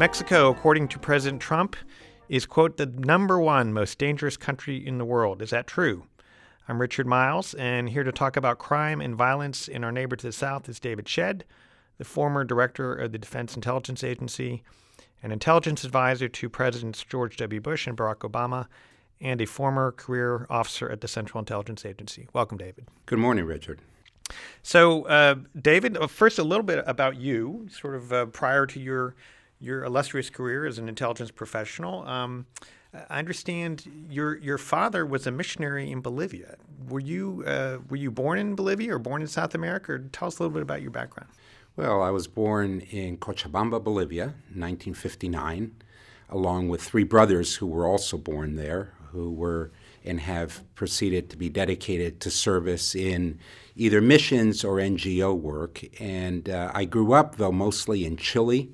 Mexico, according to President Trump, is, quote, the number one most dangerous country in the world. Is that true? I'm Richard Miles, and here to talk about crime and violence in our neighbor to the south is David Shedd, the former director of the Defense Intelligence Agency, an intelligence advisor to Presidents George W. Bush and Barack Obama, and a former career officer at the Central Intelligence Agency. Welcome, David. Good morning, Richard. So, uh, David, uh, first a little bit about you, sort of uh, prior to your your illustrious career as an intelligence professional. Um, I understand your your father was a missionary in Bolivia. Were you uh, were you born in Bolivia or born in South America? Or tell us a little bit about your background. Well, I was born in Cochabamba, Bolivia, 1959, along with three brothers who were also born there, who were and have proceeded to be dedicated to service in either missions or NGO work. And uh, I grew up, though, mostly in Chile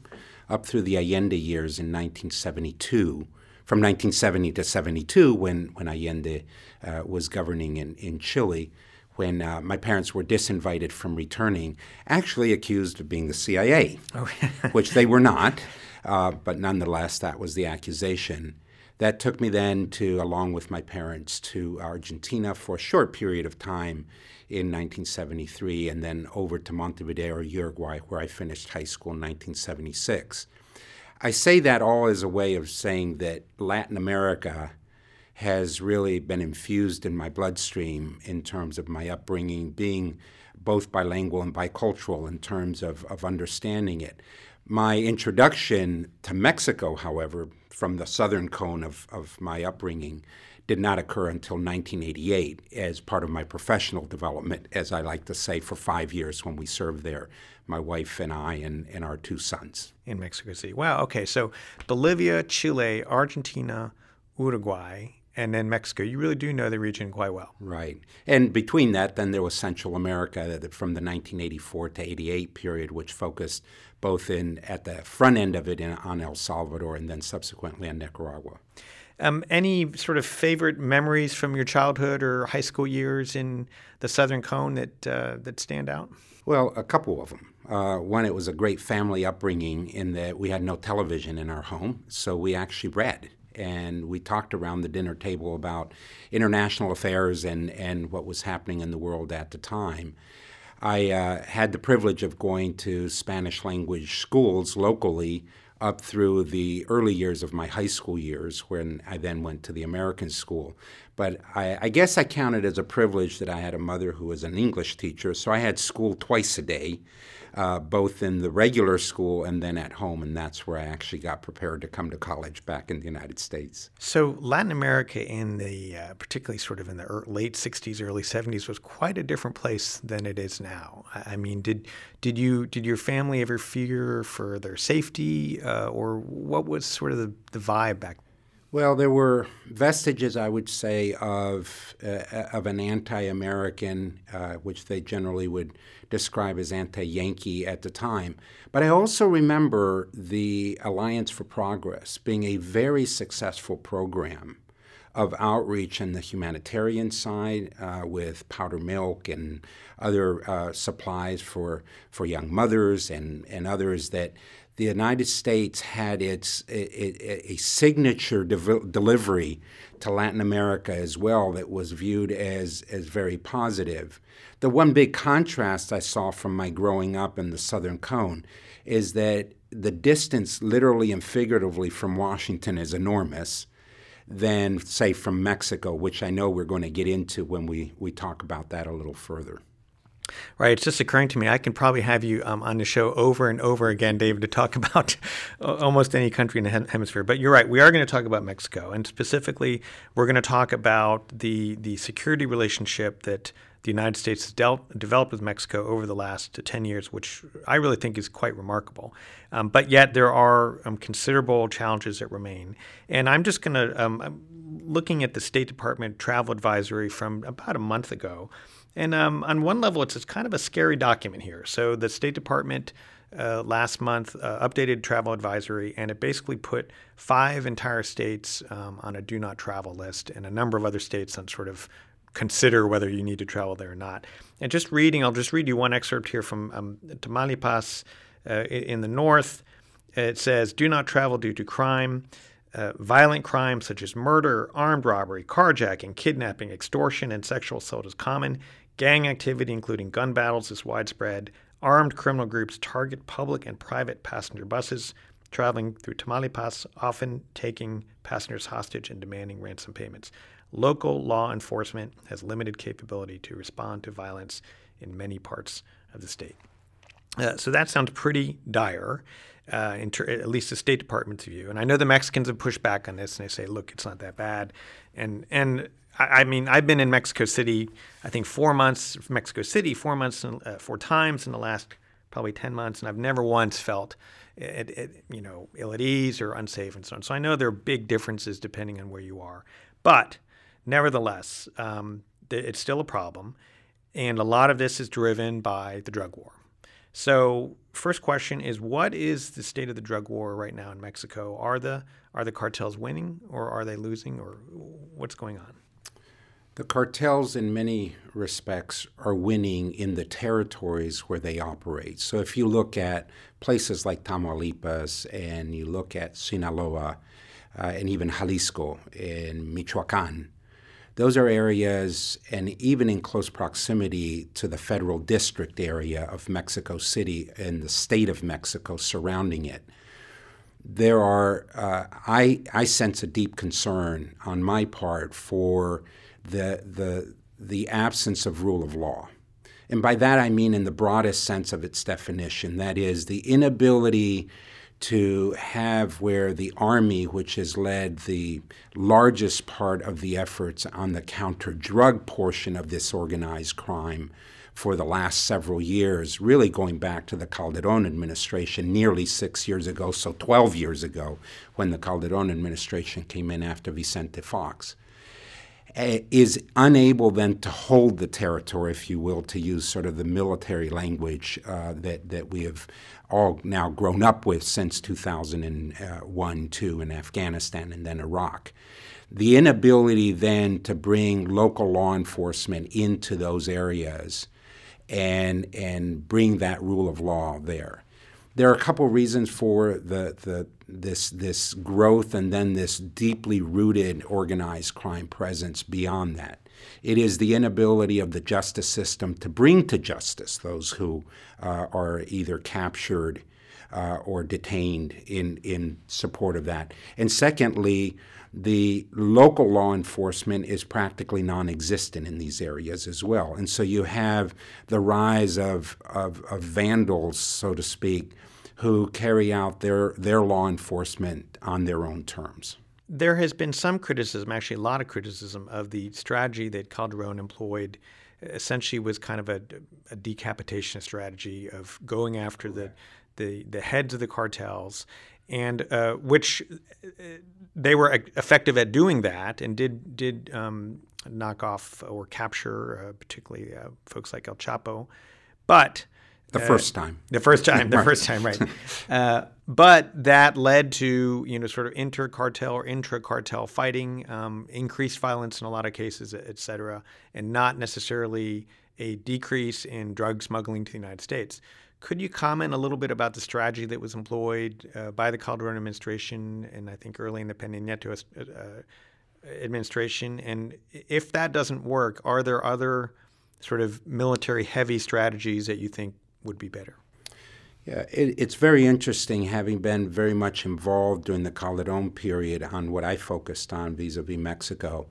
up through the Allende years in 1972. From 1970 to 72, when, when Allende uh, was governing in, in Chile, when uh, my parents were disinvited from returning, actually accused of being the CIA, oh. which they were not. Uh, but nonetheless, that was the accusation. That took me then to, along with my parents, to Argentina for a short period of time in 1973, and then over to Montevideo, Uruguay, where I finished high school in 1976. I say that all as a way of saying that Latin America has really been infused in my bloodstream in terms of my upbringing, being both bilingual and bicultural in terms of, of understanding it. My introduction to Mexico, however, from the southern cone of, of my upbringing, did not occur until 1988 as part of my professional development, as I like to say, for five years when we served there, my wife and I and, and our two sons. In Mexico City. Wow. Okay. So Bolivia, Chile, Argentina, Uruguay, and then Mexico. You really do know the region quite well. Right. And between that, then there was Central America from the 1984 to 88 period, which focused both in at the front end of it in, on El Salvador and then subsequently on Nicaragua. Um, any sort of favorite memories from your childhood or high school years in the Southern Cone that uh, that stand out? Well, a couple of them. Uh, one, it was a great family upbringing in that we had no television in our home, so we actually read and we talked around the dinner table about international affairs and, and what was happening in the world at the time. I uh, had the privilege of going to Spanish language schools locally up through the early years of my high school years when I then went to the American school. But I, I, guess I counted as a privilege that I had a mother who was an English teacher, so I had school twice a day uh, both in the regular school and then at home, and that's where I actually got prepared to come to college back in the United States. So Latin America, in the uh, particularly sort of in the late '60s, early '70s, was quite a different place than it is now. I mean, did did you did your family ever fear for their safety, uh, or what was sort of the, the vibe back well, there were vestiges, I would say, of uh, of an anti-American, uh, which they generally would describe as anti-Yankee at the time. But I also remember the Alliance for Progress being a very successful program of outreach on the humanitarian side uh, with powder milk and other uh, supplies for for young mothers and and others that the United States had its a, a signature de- delivery to Latin America as well that was viewed as as very positive. The one big contrast I saw from my growing up in the Southern Cone is that the distance, literally and figuratively, from Washington is enormous than, say, from Mexico, which I know we're going to get into when we, we talk about that a little further. Right. It's just occurring to me, I can probably have you um, on the show over and over again, David, to talk about almost any country in the hemisphere. But you're right. We are going to talk about Mexico. And specifically, we're going to talk about the, the security relationship that the United States has dealt, developed with Mexico over the last 10 years, which I really think is quite remarkable. Um, but yet, there are um, considerable challenges that remain. And I'm just going to, um, looking at the State Department travel advisory from about a month ago. And um, on one level, it's, it's kind of a scary document here. So the State Department uh, last month uh, updated travel advisory, and it basically put five entire states um, on a do not travel list, and a number of other states on sort of consider whether you need to travel there or not. And just reading, I'll just read you one excerpt here from um, Tamaulipas uh, in the north. It says, do not travel due to crime. Uh, violent crimes such as murder, armed robbery, carjacking, kidnapping, extortion, and sexual assault is common. Gang activity, including gun battles, is widespread. Armed criminal groups target public and private passenger buses traveling through Tamaulipas, often taking passengers hostage and demanding ransom payments. Local law enforcement has limited capability to respond to violence in many parts of the state. Uh, so that sounds pretty dire uh, ter- at least the State Department's view. And I know the Mexicans have pushed back on this, and they say, "Look, it's not that bad." And and I, I mean, I've been in Mexico City, I think four months. Mexico City, four months, uh, four times in the last probably ten months, and I've never once felt. It, it, you know, ill at ease or unsafe and so on. So I know there are big differences depending on where you are, but nevertheless, um, it's still a problem, and a lot of this is driven by the drug war. So, first question is what is the state of the drug war right now in Mexico? Are the are the cartels winning or are they losing or what's going on? The cartels, in many respects, are winning in the territories where they operate. So, if you look at places like Tamaulipas and you look at Sinaloa uh, and even Jalisco and Michoacan, those are areas, and even in close proximity to the federal district area of Mexico City and the state of Mexico surrounding it, there are, uh, I, I sense a deep concern on my part for the, the, the absence of rule of law. And by that I mean in the broadest sense of its definition, that is, the inability to have where the Army, which has led the largest part of the efforts on the counter drug portion of this organized crime for the last several years, really going back to the Calderon administration nearly six years ago, so 12 years ago, when the Calderon administration came in after Vicente Fox. Eh, is unable then to hold the territory, if you will, to use sort of the military language uh, that, that we have all now grown up with since 2001 2 in Afghanistan and then Iraq. The inability then to bring local law enforcement into those areas and, and bring that rule of law there. There are a couple reasons for the, the, this, this growth and then this deeply rooted organized crime presence beyond that. It is the inability of the justice system to bring to justice those who uh, are either captured uh, or detained in, in support of that. And secondly, the local law enforcement is practically non existent in these areas as well. And so you have the rise of, of, of vandals, so to speak, who carry out their, their law enforcement on their own terms. There has been some criticism, actually a lot of criticism, of the strategy that Calderon employed. Essentially, was kind of a, a decapitation strategy of going after the, the the heads of the cartels, and uh, which uh, they were effective at doing that, and did did um, knock off or capture, uh, particularly uh, folks like El Chapo, but the uh, first time. The first time. The first time, right. But that led to you know sort of inter-cartel or intra-cartel fighting, um, increased violence in a lot of cases, et cetera, and not necessarily a decrease in drug smuggling to the United States. Could you comment a little bit about the strategy that was employed uh, by the Calderon administration and I think early in the Peña Nieto uh, administration? And if that doesn't work, are there other sort of military heavy strategies that you think would be better? Yeah, it, it's very interesting having been very much involved during the Calderon period on what I focused on vis-a-vis Mexico.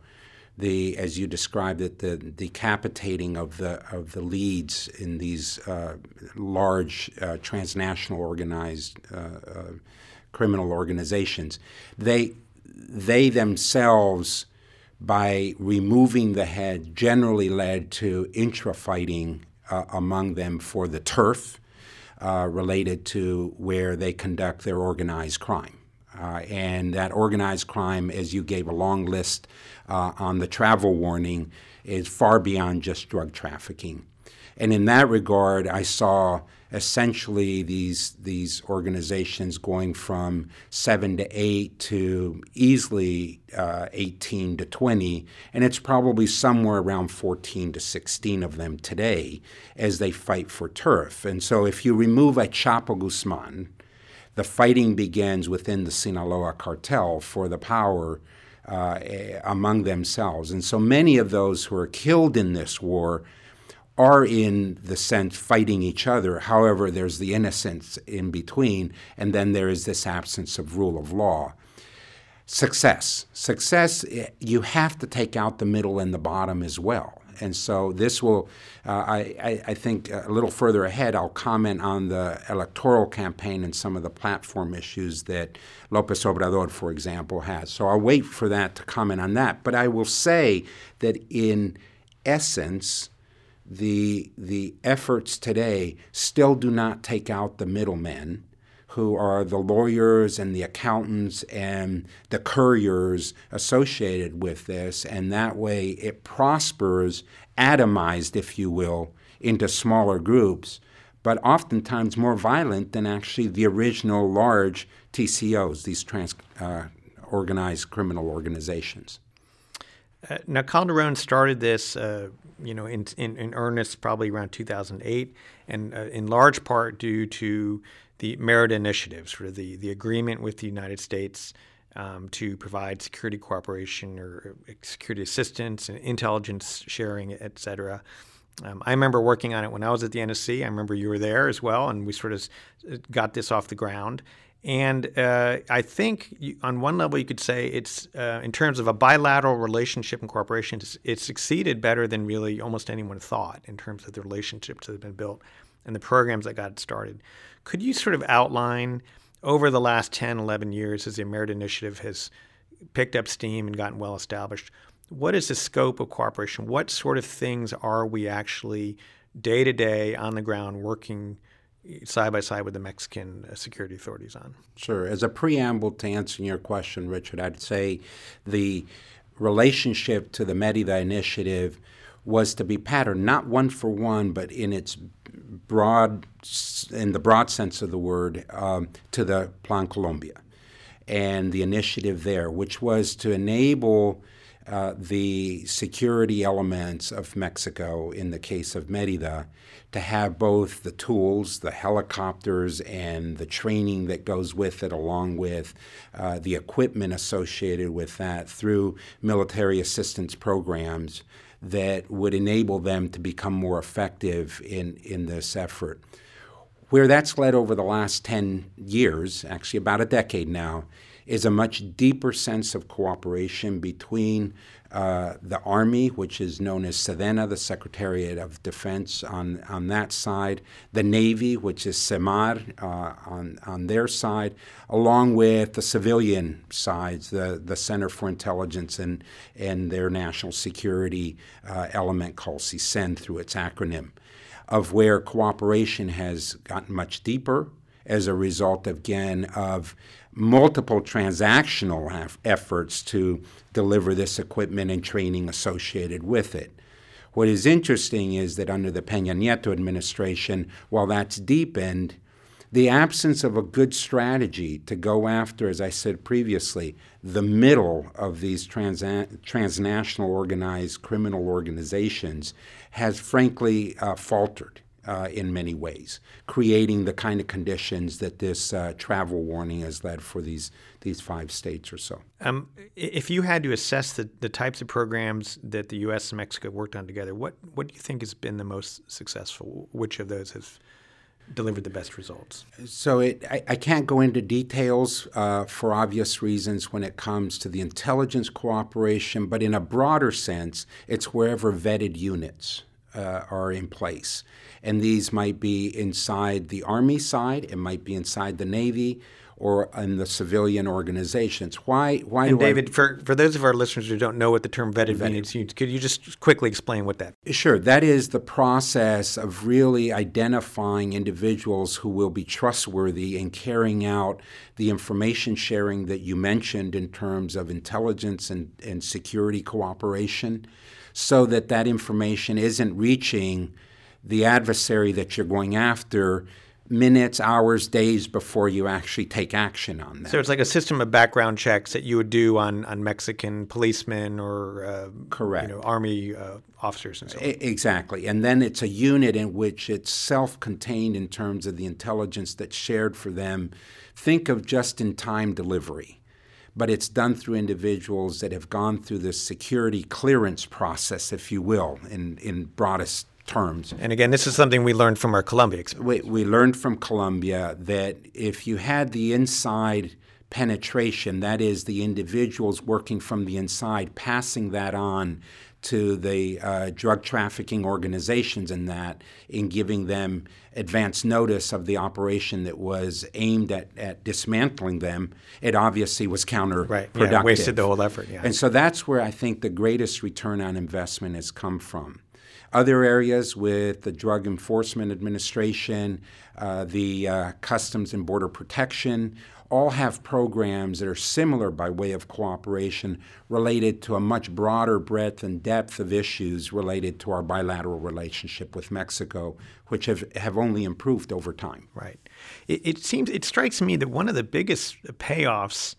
The, as you described it, the decapitating of the of the leads in these uh, large uh, transnational organized uh, uh criminal organizations. They they themselves, by removing the head, generally led to intra fighting uh, among them for the turf uh, related to where they conduct their organized crime. Uh, and that organized crime, as you gave a long list uh, on the travel warning, is far beyond just drug trafficking. And in that regard, I saw essentially these these organizations going from seven to eight to easily uh, 18 to 20, and it's probably somewhere around 14 to 16 of them today as they fight for turf. And so, if you remove a Chapo Guzman, the fighting begins within the Sinaloa cartel for the power uh, among themselves. And so many of those who are killed in this war are in the sense fighting each other. However, there's the innocence in between, and then there is this absence of rule of law. Success. Success, eh, you have to take out the middle and the bottom as well. And so this will, uh, I, I, think a little further ahead, I'll comment on the electoral campaign and some of the platform issues that Lopez Obrador, for example, has. So I'll wait for that to comment on that. But I will say that in essence, the, the efforts today still do not take out the middlemen who are the lawyers and the accountants and the couriers associated with this. And that way it prospers, atomized, if you will, into smaller groups, but oftentimes more violent than actually the original large TCOs, these trans uh, organized criminal organizations. Uh, now, Calderon started this, uh, you know, in, in, in, earnest probably around 2008, and uh, in large part due to the Merida initiatives, for the, the agreement with the United States um, to provide security cooperation or uh, security assistance and intelligence sharing, et cetera. Um, I remember working on it when I was at the NSC. I remember you were there as well, and we sort of uh, got this off the ground. And uh, I think you, on one level, you could say it's, uh, in terms of a bilateral relationship and cooperation, it's, succeeded better than really almost anyone thought in terms of the relationships that have been built and the programs that got started. Could you sort of outline over the last 10, 11 years as the Merida Initiative has picked up steam and gotten well established? What is the scope of cooperation? What sort of things are we actually day to day on the ground working side by side with the Mexican uh, security authorities on? Sure. As a preamble to answering your question, Richard, I'd say the relationship to the Merida Initiative was to be patterned not one for one, but in its broad, in the broad sense of the word, um, to the Plan Colombia and the initiative there, which was to enable uh, the security elements of Mexico, in the case of Merida, to have both the tools, the helicopters, and the training that goes with it, along with uh, the equipment associated with that through military assistance programs that would enable them to become more effective in, in this effort. Where that's led over the last 10 years, actually about a decade now, is a much deeper sense of cooperation between uh, the Army, which is known as SEDENA, the Secretariat of Defense, on, on that side, the Navy, which is SEMAR uh, on, on their side, along with the civilian sides, the, the Center for Intelligence and, and their national security uh, element called CISEN through its acronym, of where cooperation has gotten much deeper as a result, again, of multiple transactional efforts to deliver this equipment and training associated with it. What is interesting is that under the Peña Nieto administration, while that's deepened, the absence of a good strategy to go after, as I said previously, the middle of these trans- transnational organized criminal organizations has frankly uh, faltered uh, in many ways, creating the kind of conditions that this uh, travel warning has led for these these five states or so. Um, if you had to assess the, the types of programs that the U.S. and Mexico worked on together, what what do you think has been the most successful? Which of those has delivered the best results? So it, I, I, can't go into details uh, for obvious reasons when it comes to the intelligence cooperation, but in a broader sense, it's wherever vetted units uh, are in place. And these might be inside the Army side, it might be inside the Navy, or in the civilian organizations. Why? Why and David, I, for, for those of our listeners who don't know what the term vetted, vetted means, could you just quickly explain what that? Sure. That is the process of really identifying individuals who will be trustworthy in carrying out the information sharing that you mentioned in terms of intelligence and, and security cooperation, so that that information isn't reaching the adversary that you're going after minutes, hours, days before you actually take action on them. So it's like a system of background checks that you would do on, on Mexican policemen or uh, correct, you know, army uh, officers and so on. Exactly, and then it's a unit in which it's self-contained in terms of the intelligence that's shared for them. Think of just-in-time delivery. But it's done through individuals that have gone through the security clearance process, if you will, in, in broadest terms. And again, this is something we learned from our Colombia experience. We, we learned from Colombia that if you had the inside penetration, that is, the individuals working from the inside, passing that on to the uh, drug trafficking organizations and that in giving them advance notice of the operation that was aimed at, at dismantling them, it obviously was counterproductive. Right. Yeah, wasted the whole effort. Yeah. And so that's where I think the greatest return on investment has come from. Other areas with the Drug Enforcement Administration, uh, the uh, Customs and Border Protection, all have programs that are similar by way of cooperation related to a much broader breadth and depth of issues related to our bilateral relationship with Mexico, which have, have only improved over time. Right. It, it seems, it strikes me that one of the biggest payoffs,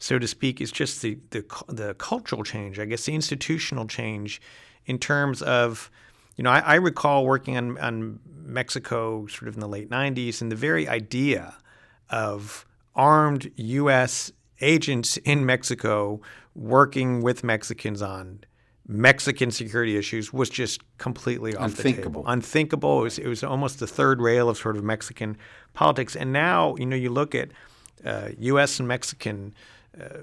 so to speak, is just the, the, the cultural change, I guess the institutional change in terms of you know, I, I, recall working on, on Mexico sort of in the late 90s, and the very idea of armed U.S. agents in Mexico working with Mexicans on Mexican security issues was just completely off unthinkable. the table. Unthinkable. It was, it was almost the third rail of sort of Mexican politics. And now, you know, you look at uh, U.S. and Mexican uh,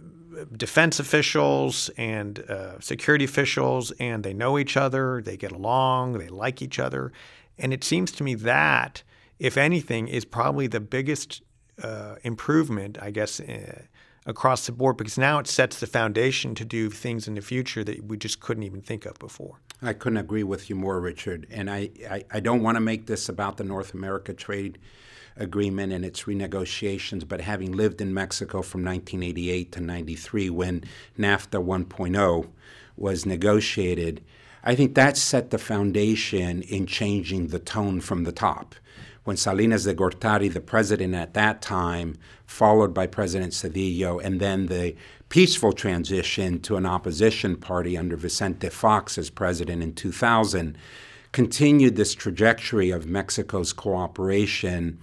defense officials and uh, security officials, and they know each other, they get along, they like each other. And it seems to me that, if anything, is probably the biggest uh, improvement, I guess, uh, across the board, because now it sets the foundation to do things in the future that we just couldn't even think of before. I couldn't agree with you more, Richard. And I, I, I don't want to make this about the North America trade agreement and its renegotiations, but having lived in Mexico from 1988 to 93 when NAFTA 1.0 was negotiated, I think that set the foundation in changing the tone from the top. When Salinas de Gortari, the president at that time, followed by President Zedillo, and then the peaceful transition to an opposition party under Vicente Fox as president in 2000, continued this trajectory of Mexico's cooperation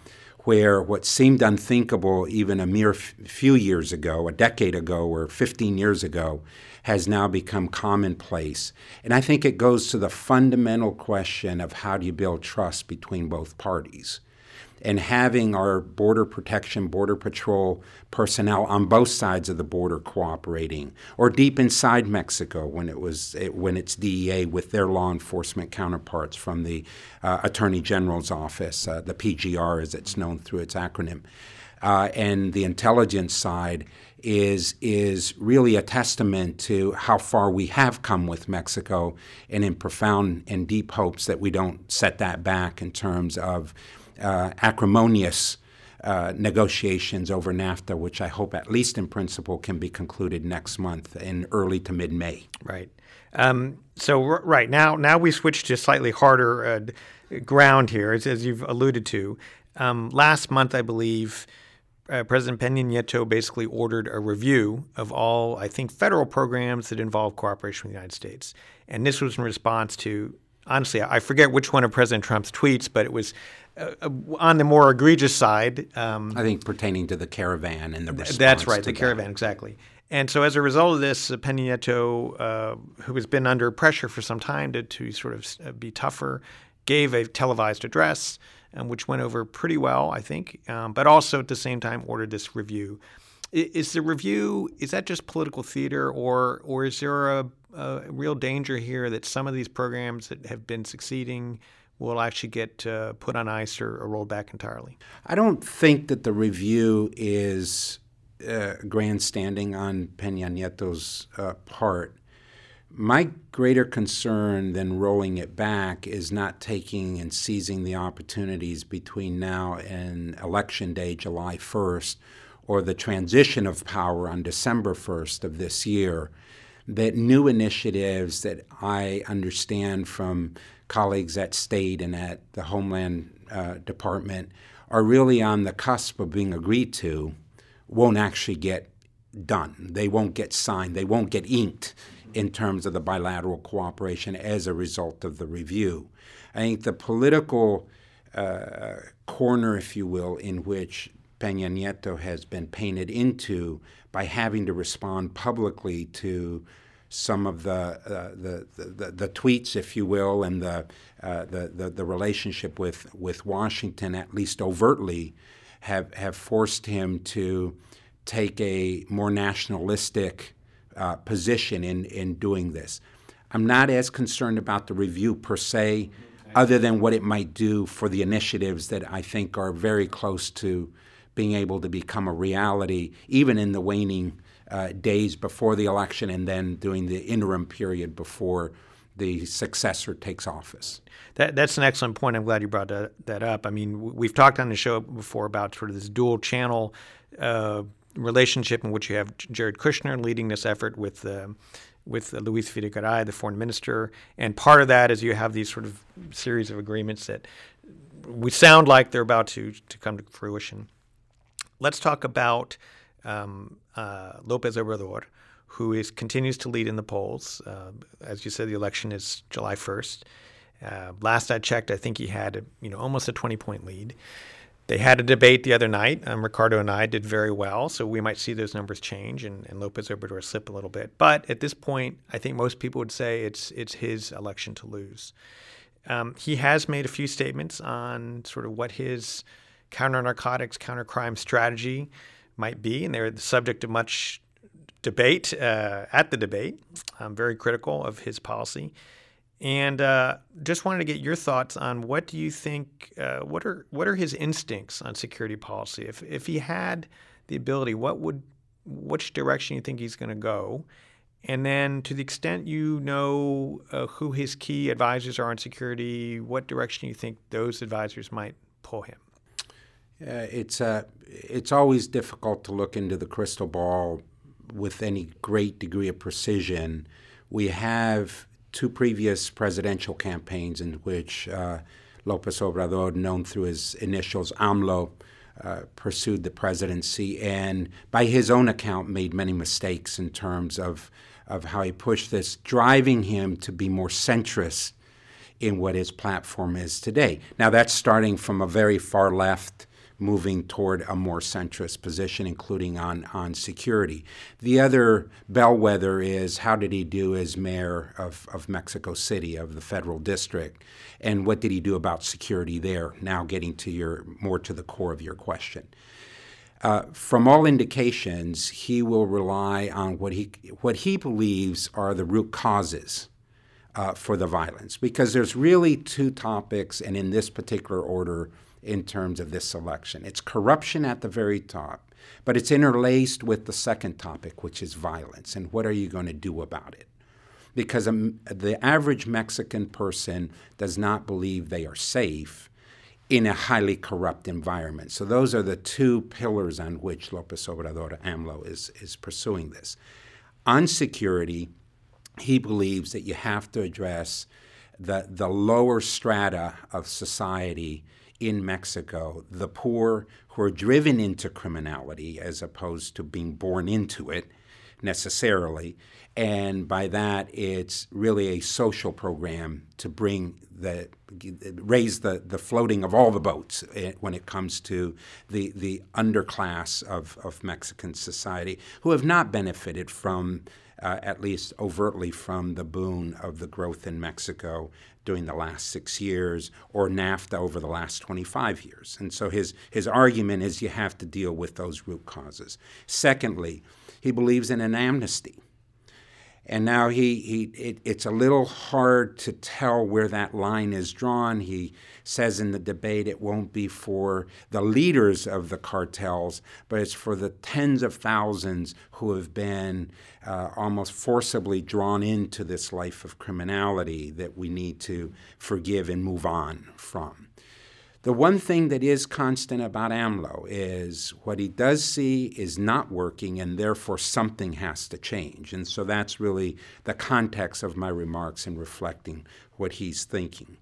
where what seemed unthinkable even a mere f- few years ago, a decade ago or 15 years ago, has now become commonplace. And I think it goes to the fundamental question of how do you build trust between both parties and having our border protection, border patrol personnel on both sides of the border cooperating, or deep inside Mexico when it was when it's DEA with their law enforcement counterparts from the uh, Attorney General's office, uh, the PGR as it's known through its acronym, uh, and the intelligence side is is really a testament to how far we have come with Mexico, and in profound and deep hopes that we don't set that back in terms of uh, acrimonious uh, negotiations over NAFTA, which I hope, at least in principle, can be concluded next month in early to mid May. Right. Um, so r- right now, now we switch to slightly harder uh, ground here, as, as, you've alluded to. Um, last month, I believe. Uh, President Peña Nieto basically ordered a review of all, I think, federal programs that involve cooperation with the United States. And this was in response to, honestly, I forget which one of President Trump's tweets, but it was uh, uh, on the more egregious side. Um, I think pertaining to the caravan and the response. That's right, the that. caravan, exactly. And so, as a result of this, uh, Peña Nieto, uh, who has been under pressure for some time to, to sort of uh, be tougher, gave a televised address, um, which went over pretty well, I think, um, but also at the same time ordered this review. Is the review is that just political theater, or or is there a, a real danger here that some of these programs that have been succeeding will actually get uh, put on ice or, or, rolled back entirely? I don't think that the review is uh, grandstanding on Peña Nieto's uh, part. My greater concern than rolling it back is not taking and seizing the opportunities between now and Election Day, July 1st, or the transition of power on December 1st of this year. That new initiatives that I understand from colleagues at State and at the Homeland uh, Department are really on the cusp of being agreed to won't actually get done. They won't get signed. They won't get inked in terms of the bilateral cooperation as a result of the review. I think the political uh, corner, if you will, in which Peña Nieto has been painted into by having to respond publicly to some of the, uh, the, the, the, tweets, if you will, and the, uh, the, the, the, relationship with, with Washington, at least overtly, have, have forced him to take a more nationalistic uh, position in, in doing this. I'm not as concerned about the review per se, other than what it might do for the initiatives that I think are very close to being able to become a reality, even in the waning uh, days before the election and then during the interim period before the successor takes office. That, that's an excellent point. I'm glad you brought that, that up. I mean, we've talked on the show before about sort of this dual channel uh, relationship in which you have Jared Kushner leading this effort with. Uh, with Luis Videgaray, the foreign minister, and part of that is you have these sort of series of agreements that we sound like they're about to to come to fruition. Let's talk about um, uh, Lopez Obrador, who is continues to lead in the polls. Uh, as you said, the election is July 1st. Uh, last I checked, I think he had you know almost a 20 point lead. They had a debate the other night. Um, Ricardo Anaya did very well, so we might see those numbers change and, and Lopez Obrador slip a little bit. But at this point, I think most people would say it's it's his election to lose. Um, he has made a few statements on sort of what his counter narcotics, counter crime strategy might be, and they're the subject of much debate uh, at the debate. I'm very critical of his policy, and uh, just wanted to get your thoughts on what do you think? Uh, what are what are his instincts on security policy? If if he had the ability, what would which direction you think he's going to go? And then, to the extent you know uh, who his key advisors are on security, what direction you think those advisors might pull him? Uh, it's uh, it's always difficult to look into the crystal ball with any great degree of precision. We have two previous presidential campaigns in which uh, Lopez Obrador, known through his initials AMLO, uh, pursued the presidency, and by his own account, made many mistakes in terms of of how he pushed this, driving him to be more centrist in what his platform is today. Now, that's starting from a very far left moving toward a more centrist position, including on, on security. The other bellwether is how did he do as mayor of, of Mexico City, of the federal district, and what did he do about security there? Now, getting to your more to the core of your question. Uh, from all indications, he will rely on what he what he believes are the root causes uh, for the violence, because there's really two topics, and in this particular order, in terms of this election. It's corruption at the very top, but it's interlaced with the second topic, which is violence. And what are you going to do about it? Because um, the average Mexican person does not believe they are safe in a highly corrupt environment. So those are the two pillars on which Lopez Obrador AMLO is, is pursuing this. On security, he believes that you have to address the, the lower strata of society in Mexico, the poor who are driven into criminality as opposed to being born into it necessarily. And by that, it's really a social program to bring the raise the, the floating of all the boats eh, when it comes to the, the underclass of, of Mexican society who have not benefited from, uh, at least overtly, from the boon of the growth in Mexico during the last six years or NAFTA over the last 25 years. And so his, his argument is you have to deal with those root causes. Secondly, he believes in an amnesty. And now he, he it, it's a little hard to tell where that line is drawn. He says in the debate it won't be for the leaders of the cartels, but it's for the tens of thousands who have been uh, almost forcibly drawn into this life of criminality that we need to forgive and move on from. The one thing that is constant about AMLO is what he does see is not working, and therefore something has to change. And so that's really the context of my remarks in reflecting what he's thinking.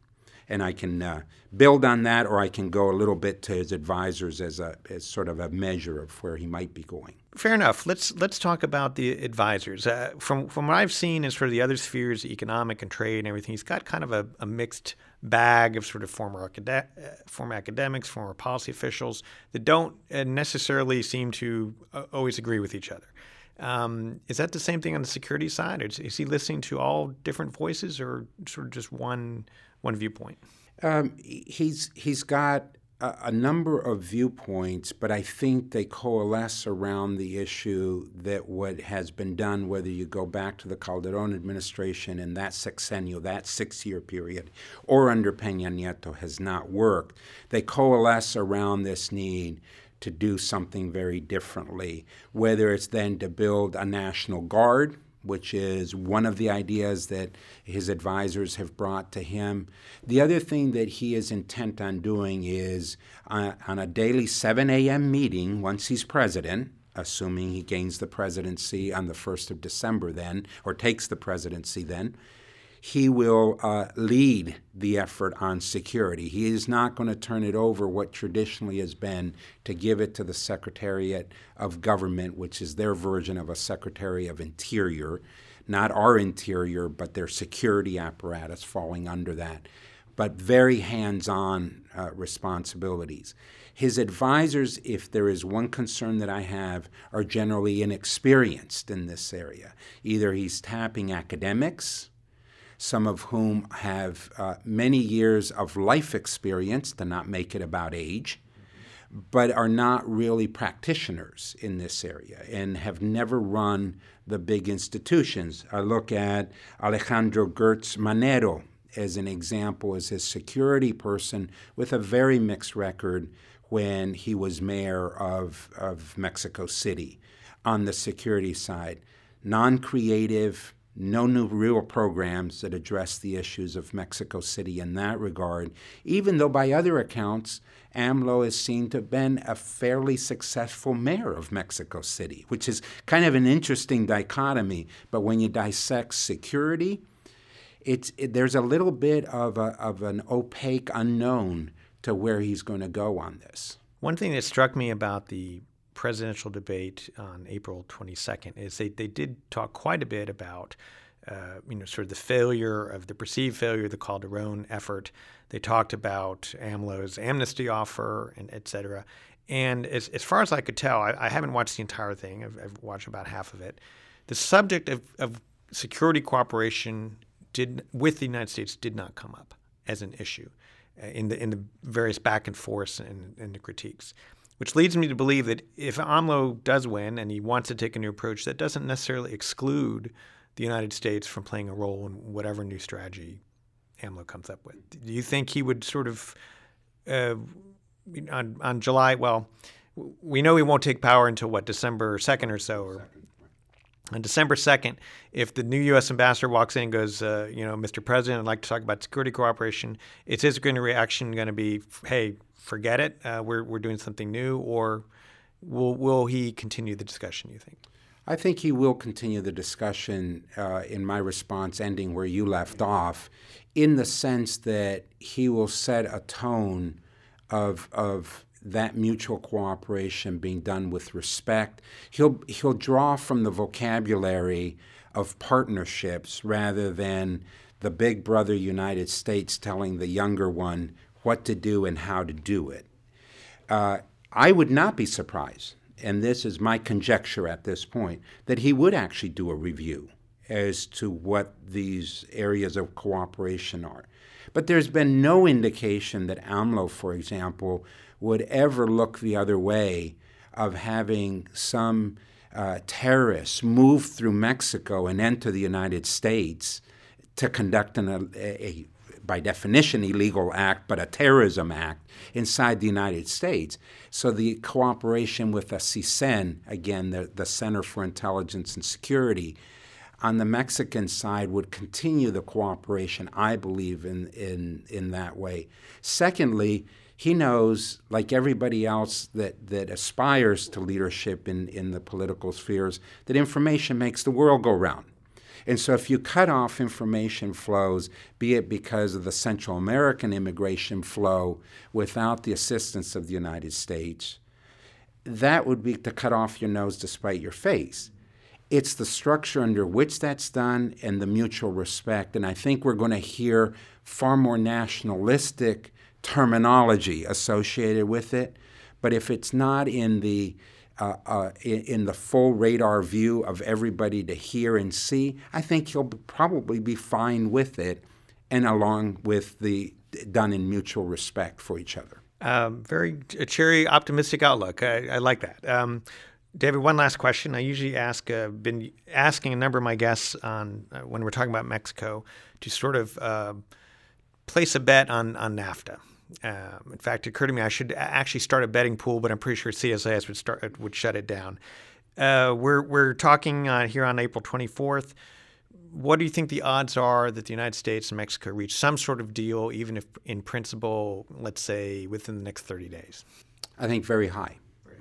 And I can uh, build on that, or I can go a little bit to his advisors as a as sort of a measure of where he might be going. Fair enough. Let's let's talk about the advisors. Uh, from from what I've seen in sort of the other spheres, economic and trade and everything, he's got kind of a, a mixed bag of sort of former acad- uh, former academics, former policy officials that don't uh, necessarily seem to uh, always agree with each other. Um, is that the same thing on the security side? Is, is, he listening to all different voices, or sort of just one one viewpoint? Um, he's he's got a, a, number of viewpoints, but I think they coalesce around the issue that what has been done, whether you go back to the Calderon administration and that sexennial, that six-year period, or under Peña Nieto, has not worked. They coalesce around this need to do something very differently, whether it's then to build a national guard which is one of the ideas that his advisors have brought to him. The other thing that he is intent on doing is uh, on a daily 7 a.m. meeting, once he's president, assuming he gains the presidency on the 1st of December, then, or takes the presidency then, he will uh, lead the effort on security. He is not going to turn it over what traditionally has been to give it to the Secretariat of Government, which is their version of a Secretary of Interior, not our interior, but their security apparatus falling under that, but very hands on uh, responsibilities. His advisors, if there is one concern that I have, are generally inexperienced in this area. Either he's tapping academics, some of whom have uh, many years of life experience, to not make it about age, but are not really practitioners in this area and have never run the big institutions. I look at Alejandro Gertz Manero as an example as a security person with a very mixed record when he was mayor of, of Mexico City on the security side. Non creative, no new real programs that address the issues of Mexico City in that regard, even though by other accounts, AMLO is seen to have been a fairly successful mayor of Mexico City, which is kind of an interesting dichotomy. But when you dissect security, it's, it, there's a little bit of, a, of an opaque unknown to where he's going to go on this. One thing that struck me about the presidential debate on April 22nd is they, they did talk quite a bit about uh, you know sort of the failure of the perceived failure of the Calderon effort. They talked about AMLO's amnesty offer and et cetera. And as, as far as I could tell, I, I haven't watched the entire thing. I've, I've, watched about half of it. The subject of, of security cooperation did with the United States did not come up as an issue uh, in the in the various back and forths and, and the critiques which leads me to believe that if AMLO does win and he wants to take a new approach, that doesn't necessarily exclude the United States from playing a role in whatever new strategy AMLO comes up with. Do you think he would sort of, uh, on, on July, well, we know he won't take power until what, December 2nd or so, or on December 2nd, if the new U.S. ambassador walks in and goes, uh, you know, Mr. President, I'd like to talk about security cooperation, is his reaction going to be, hey, forget it, uh, we're, we're doing something new, or will, will he continue the discussion, you think? I think he will continue the discussion uh, in my response, ending where you left off, in the sense that he will set a tone of, of that mutual cooperation being done with respect. He'll, he'll draw from the vocabulary of partnerships rather than the big brother United States telling the younger one what to do and how to do it. Uh, I would not be surprised, and this is my conjecture at this point, that he would actually do a review as to what these areas of cooperation are. But there's been no indication that AMLO, for example, would ever look the other way of having some uh, terrorists move through Mexico and enter the United States to conduct an, a, a by definition, illegal act, but a terrorism act inside the United States. So the cooperation with the CISEN, again, the, the Center for Intelligence and Security, on the Mexican side would continue the cooperation, I believe, in, in, in that way. Secondly, he knows, like everybody else that, that aspires to leadership in, in the political spheres, that information makes the world go round. And so, if you cut off information flows, be it because of the Central American immigration flow without the assistance of the United States, that would be to cut off your nose to spite your face. It's the structure under which that's done and the mutual respect. And I think we're going to hear far more nationalistic terminology associated with it. But if it's not in the uh, uh, in, the full radar view of everybody to hear and see, I think he'll probably be fine with it, and along with the done in mutual respect for each other. Um, very cheery, optimistic outlook. I, I like that. Um, David, one last question. I usually ask, uh, been asking a number of my guests on uh, when we're talking about Mexico to sort of uh, place a bet on on NAFTA. Um, in fact, it occurred to me I should actually start a betting pool, but I'm pretty sure CSIS would start would shut it down. Uh, we're we're talking uh, here on April 24th. What do you think the odds are that the United States and Mexico reach some sort of deal, even if in principle, let's say within the next 30 days? I think very high.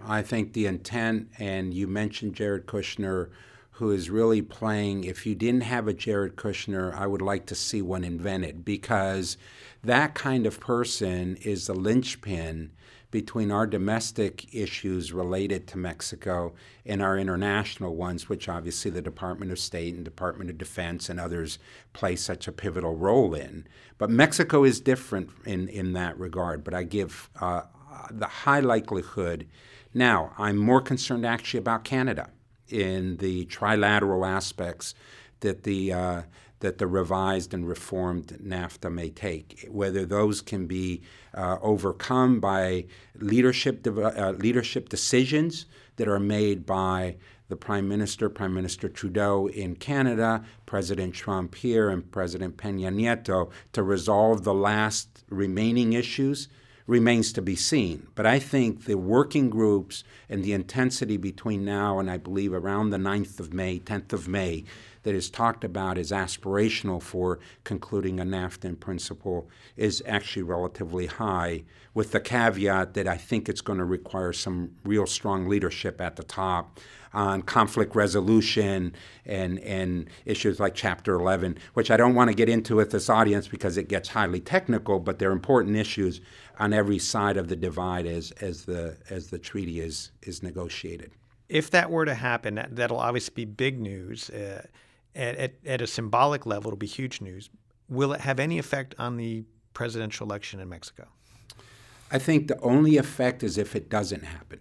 I think the intent, and you mentioned Jared Kushner, who is really playing. If you didn't have a Jared Kushner, I would like to see one invented because that kind of person is the linchpin between our domestic issues related to Mexico and our international ones, which obviously the Department of State and Department of Defense and others play such a pivotal role in. But Mexico is different in, in that regard, but I give uh, the high likelihood. Now, I'm more concerned actually about Canada in the trilateral aspects that the uh, that the revised and reformed NAFTA may take. Whether those can be uh, overcome by leadership uh, leadership decisions that are made by the Prime Minister, Prime Minister Trudeau in Canada, President Trump here, and President Peña Nieto to resolve the last remaining issues remains to be seen. But I think the working groups and the intensity between now and I believe around the 9th of May, 10th of May, that is talked about as aspirational for concluding a NAFTA in principle is actually relatively high, with the caveat that I think it's going to require some real strong leadership at the top on conflict resolution and, and issues like Chapter 11, which I don't want to get into with this audience because it gets highly technical, but they're important issues on every side of the divide as, as, the, as the treaty is, is negotiated. If that were to happen, that, that'll obviously be big news. Uh, at, at, at a symbolic level, it'll be huge news. Will it have any effect on the presidential election in Mexico? I think the only effect is if it doesn't happen.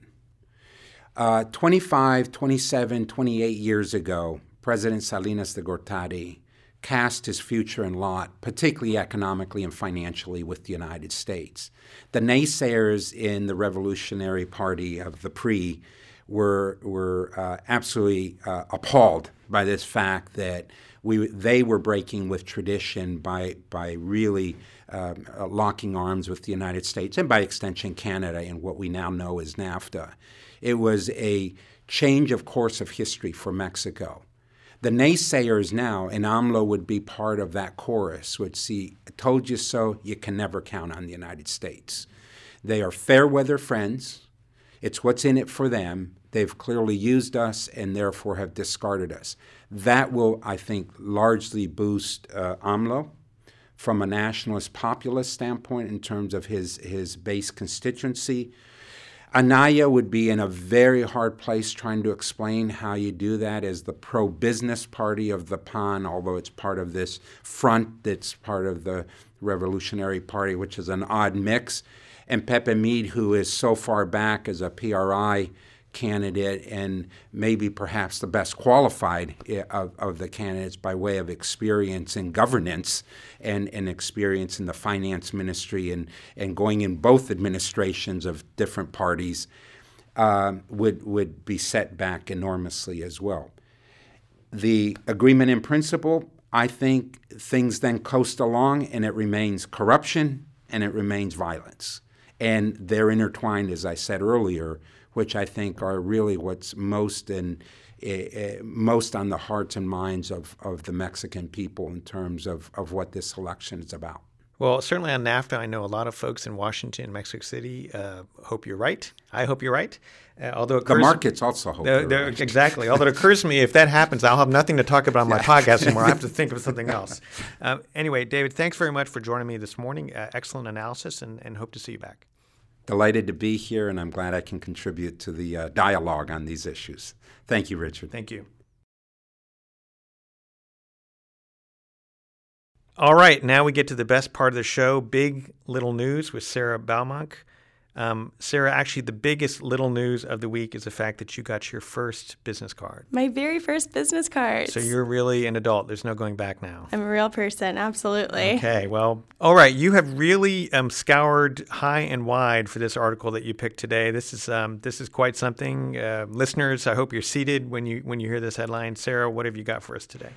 Uh, 25, 27, 28 years ago, President Salinas de Gortari cast his future in lot, particularly economically and financially, with the United States. The naysayers in the Revolutionary Party of the PRI were, were uh, absolutely uh, appalled by this fact that we, they were breaking with tradition by, by really um, uh, locking arms with the United States and by extension Canada in what we now know as NAFTA. It was a change of course of history for Mexico. The naysayers now, and AMLO would be part of that chorus, would see, told you so, you can never count on the United States. They are fair weather friends. It's what's in it for them. They've clearly used us and therefore have discarded us. That will, I think, largely boost uh, AMLO from a nationalist populist standpoint in terms of his, his base constituency. Anaya would be in a very hard place trying to explain how you do that as the pro business party of the PAN, although it's part of this front that's part of the Revolutionary Party, which is an odd mix. And Pepe Meade, who is so far back as a PRI candidate and maybe perhaps the best qualified eh, of, of the candidates by way of experience in governance and, and experience in the finance ministry and, and going in both administrations of different parties uh, would, would be set back enormously as well. The agreement in principle, I think things then coast along and it remains corruption and it remains violence. And they're intertwined, as I said earlier, which I think are really what's most in uh, most on the hearts and minds of, of the Mexican people in terms of, of what this election is about. Well, certainly on NAFTA, I know a lot of folks in Washington, Mexico City. Uh, hope you're right. I hope you're right. Uh, although the markets also hope the, the, right. exactly. although it occurs to me if that happens, I'll have nothing to talk about on my podcast anymore. I have to think of something else. Uh, anyway, David, thanks very much for joining me this morning. Uh, excellent analysis, and, and hope to see you back. Delighted to be here, and I'm glad I can contribute to the uh, dialogue on these issues. Thank you, Richard. Thank you. All right, now we get to the best part of the show big little news with Sarah Baumunk. Um, Sarah, actually, the biggest little news of the week is the fact that you got your first business card. My very first business card. So you're really an adult. There's no going back now. I'm a real person, absolutely. Okay, well, all right. You have really um, scoured high and wide for this article that you picked today. This is um, this is quite something. Uh, listeners, I hope you're seated when you when you hear this headline. Sarah, what have you got for us today?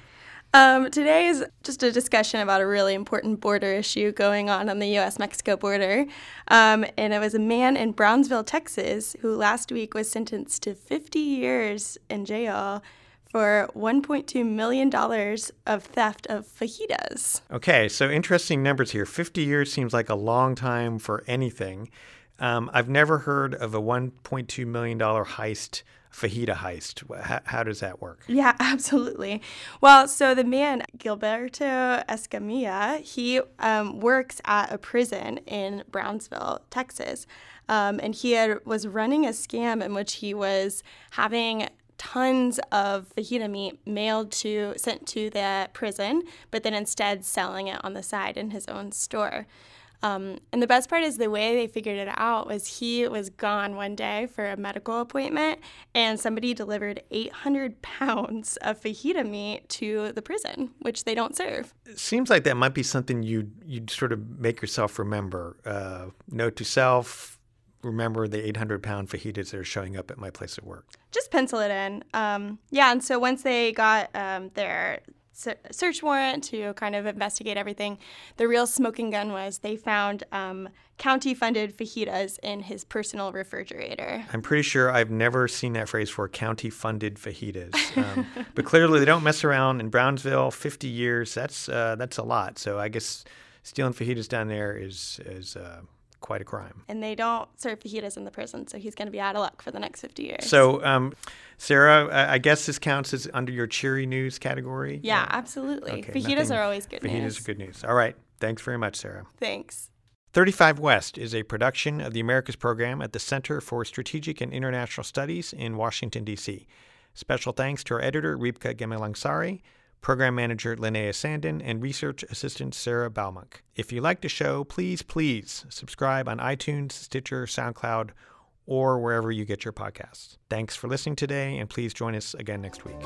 Um, today is just a discussion about a really important border issue going on on the U.S. Mexico border. Um, and it was a man in Brownsville, Texas, who last week was sentenced to 50 years in jail for $1.2 million of theft of fajitas. Okay, so interesting numbers here. 50 years seems like a long time for anything. Um, I've never heard of a $1.2 million heist fajita heist. How, how, does that work? Yeah, absolutely. Well, so the man, Gilberto Escamilla, he um, works at a prison in Brownsville, Texas. Um, and he had, was running a scam in which he was having tons of fajita meat mailed to sent to the prison, but then instead selling it on the side in his own store. Um, and the best part is the way they figured it out was he was gone one day for a medical appointment, and somebody delivered 800 pounds of fajita meat to the prison, which they don't serve. It seems like that might be something you you'd sort of make yourself remember. Uh, note to self: remember the 800 pound fajitas that are showing up at my place of work. Just pencil it in. Um, yeah, and so once they got um, their search warrant to kind of investigate everything. The real smoking gun was they found um, county funded fajitas in his personal refrigerator. I'm pretty sure I've never seen that phrase for county funded fajitas. Um, but clearly they don't mess around in Brownsville. 50 years, that's, uh, that's a lot. So I guess stealing fajitas down there is, is uh, quite a crime. And they don't serve fajitas in the prison, so he's going to be out of luck for the next 50 years. So, um, Sarah, I guess this counts as under your cheery news category? Yeah, absolutely. Okay, fajitas nothing, are always good fajitas news. Fajitas are good news. All right. Thanks very much, Sarah. Thanks. 35 West is a production of the Americas program at the Center for Strategic and International Studies in Washington, D.C. Special thanks to our editor, Ribka Gemilangsari, Program Manager Linnea Sandin, and Research Assistant Sarah Baumunk. If you like the show, please, please subscribe on iTunes, Stitcher, SoundCloud, or wherever you get your podcasts. Thanks for listening today, and please join us again next week.